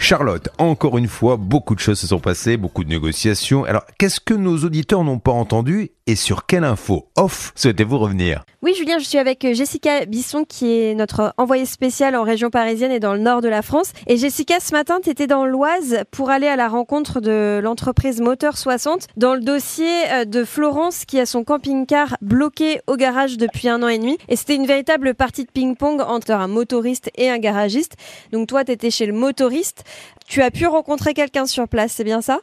Charlotte, encore une fois, beaucoup de choses se sont passées, beaucoup de négociations. Alors, qu'est-ce que nos auditeurs n'ont pas entendu et sur quelle info off souhaitez-vous revenir? Oui, Julien, je suis avec euh, Jessica Bisson, qui est notre envoyée spéciale en région parisienne et dans le nord de la France. Et Jessica, ce matin, tu étais dans l'Oise pour aller à la rencontre de l'entreprise Moteur 60 dans le dossier euh, de Florence qui a son camping-car bloqué au garage depuis un an et demi. Et c'était une véritable partie de ping-pong entre un motoriste et un garagiste. Donc toi, tu étais chez le motoriste. Tu as pu rencontrer quelqu'un sur place, c'est bien ça?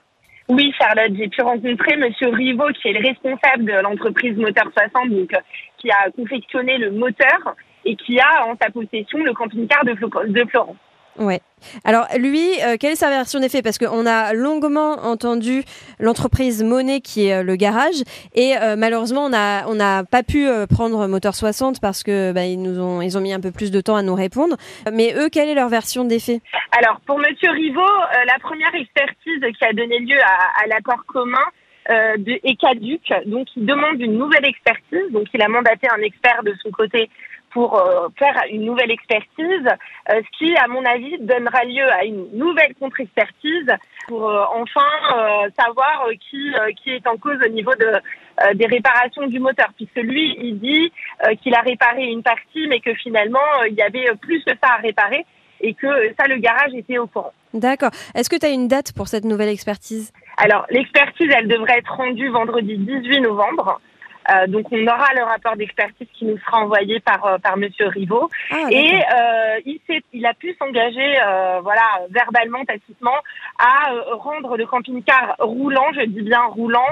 Oui, Charlotte, j'ai pu rencontrer Monsieur Rivaud, qui est le responsable de l'entreprise Moteur 60, donc euh, qui a confectionné le moteur et qui a en sa possession le camping-car de, de Florence. Ouais. Alors lui, euh, quelle est sa version des faits? Parce qu'on a longuement entendu l'entreprise Monet qui est euh, le garage et euh, malheureusement on n'a on a pas pu prendre Moteur 60 parce que bah, ils nous ont ils ont mis un peu plus de temps à nous répondre. Mais eux, quelle est leur version des faits? Alors pour Monsieur Rivaud, la première expertise qui a donné lieu à, à l'accord commun de, est caduque, donc il demande une nouvelle expertise. Donc il a mandaté un expert de son côté pour euh, faire une nouvelle expertise, euh, ce qui, à mon avis, donnera lieu à une nouvelle contre-expertise pour euh, enfin savoir qui, qui est en cause au niveau de, des réparations du moteur, puisque lui, il dit qu'il a réparé une partie, mais que finalement, il y avait plus que ça à réparer et que ça, le garage était au courant. D'accord. Est-ce que tu as une date pour cette nouvelle expertise? Alors, l'expertise, elle devrait être rendue vendredi 18 novembre. Euh, donc on aura le rapport d'expertise qui nous sera envoyé par euh, par Monsieur Rivaud ah, et euh, il s'est il a pu s'engager voilà verbalement tacitement à rendre le camping-car roulant, je dis bien roulant,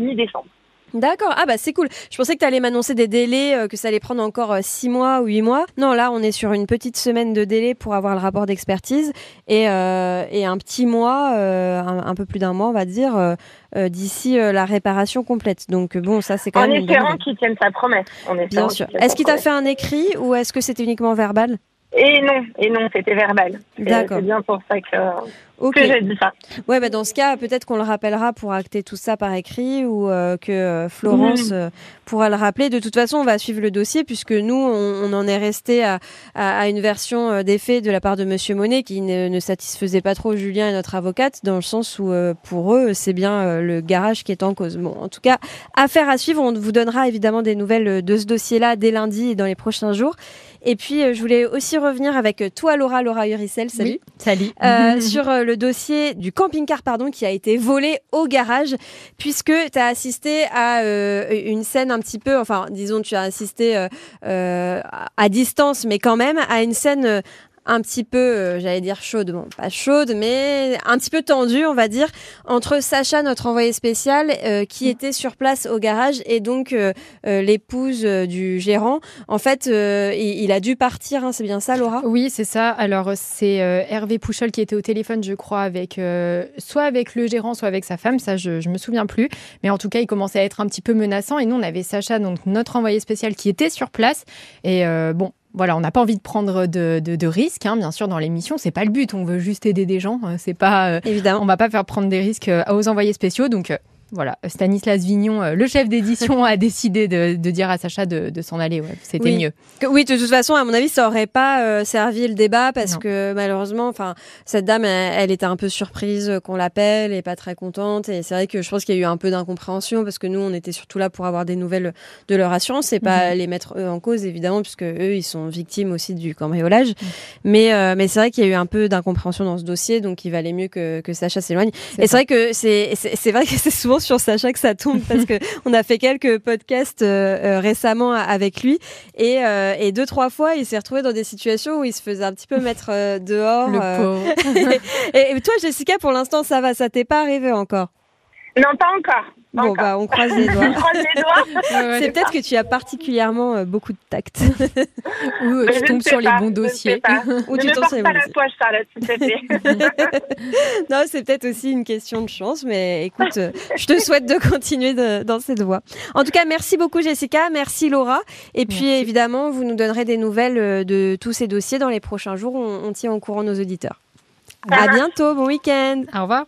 mi-décembre. D'accord. Ah bah c'est cool. Je pensais que tu allais m'annoncer des délais, euh, que ça allait prendre encore 6 euh, mois ou 8 mois. Non, là, on est sur une petite semaine de délai pour avoir le rapport d'expertise et, euh, et, un petit mois, un, peu plus d'un mois, on va dire, d'ici la réparation complète. Donc bon, ça c'est quand en même. En espérant qu'il tienne sa promesse. Bien sûr. Est-ce qu'il t'a fait un écrit ou est-ce que c'était uniquement verbal? Et non, et non, c'était verbal. D'accord. C'est bien pour ça que, que j'ai dit ça. Ouais, bah dans ce cas, peut-être qu'on le rappellera pour acter tout ça par écrit ou euh, que euh, Florence euh, pourra le rappeler. De toute façon, on va suivre le dossier puisque nous, on, en est resté à, à, une version des faits de la part de Monsieur Monet qui ne, ne, satisfaisait pas trop Julien et notre avocate dans le sens où pour eux, c'est bien le garage qui est en cause. Bon, en tout cas, affaire à suivre. On vous donnera évidemment des nouvelles de ce dossier-là dès lundi et dans les prochains jours. Et puis, je voulais aussi revenir avec toi, Laura, Laura Uricel. Salut. salut. Euh, sur euh, le dossier du camping-car, pardon, qui a été volé au garage, puisque tu as assisté à euh, une scène un petit peu, enfin, disons, tu as assisté à distance, mais quand même, à une scène un petit peu, euh, j'allais dire chaude, bon, pas chaude, mais un petit peu tendue, on va dire, entre Sacha, notre envoyé spécial, euh, qui était sur place au garage, et donc euh, l'épouse du gérant. En fait, il, a dû partir, hein, c'est bien ça, Laura? Oui, c'est ça. Alors, c'est Hervé Pouchol qui était au téléphone, je crois, avec soit avec le gérant, soit avec sa femme, ça, je, je me souviens plus. Mais en tout cas, il commençait à être un petit peu menaçant, et nous, on avait Sacha, donc notre envoyé spécial, qui était sur place. Et bon, voilà, on n'a pas envie de prendre de, de, risques, hein, bien sûr, dans l'émission. C'est pas le but. On veut juste aider des gens. Euh, c'est pas, euh, évidemment, on va pas faire prendre des risques euh, aux envoyés spéciaux. Donc, voilà, Stanislas Vignon, euh, le chef d'édition, a décidé de, dire à Sacha de, s'en aller. C'était mieux. Oui, de toute façon, à mon avis, ça aurait pas euh, servi le débat parce que malheureusement, enfin, cette dame, elle, était un peu surprise qu'on l'appelle et pas très contente. Et c'est vrai que je pense qu'il y a eu un peu d'incompréhension parce que nous, on était surtout là pour avoir des nouvelles de leur assurance et pas mhm. les mettre eux en cause, évidemment, puisque eux, ils sont victimes aussi du cambriolage. Mhm. Mais, euh, mais c'est vrai qu'il y a eu un peu d'incompréhension dans ce dossier, donc il valait mieux que, que Sacha s'éloigne. Et c'est vrai que c'est vrai que c'est souvent sur Sacha que ça tombe parce que on a fait quelques podcasts euh, euh, récemment avec lui et, euh, et, deux trois fois il s'est retrouvé dans des situations où il se faisait un petit peu mettre dehors. Le pauvre. et, toi Jessica pour l'instant ça va, ça t'est pas arrivé encore? Non pas encore. Bon, bah, on croise les doigts. doigts. c'est peut-être que tu as particulièrement euh, beaucoup de tact. Ou tu tombes sur les bons dossiers. Ou tu tombes sur les bons dossiers. Poche, Charlotte, s'il te plaît. non, c'est peut-être aussi une question de chance, mais écoute, euh, je te souhaite de continuer dans cette voie. En tout cas, merci beaucoup, Jessica. Merci, Laura. Et puis, évidemment, vous nous donnerez des nouvelles euh, de tous ces dossiers dans les prochains jours. On, tient au courant nos auditeurs. À bientôt. Bon week-end. Au revoir.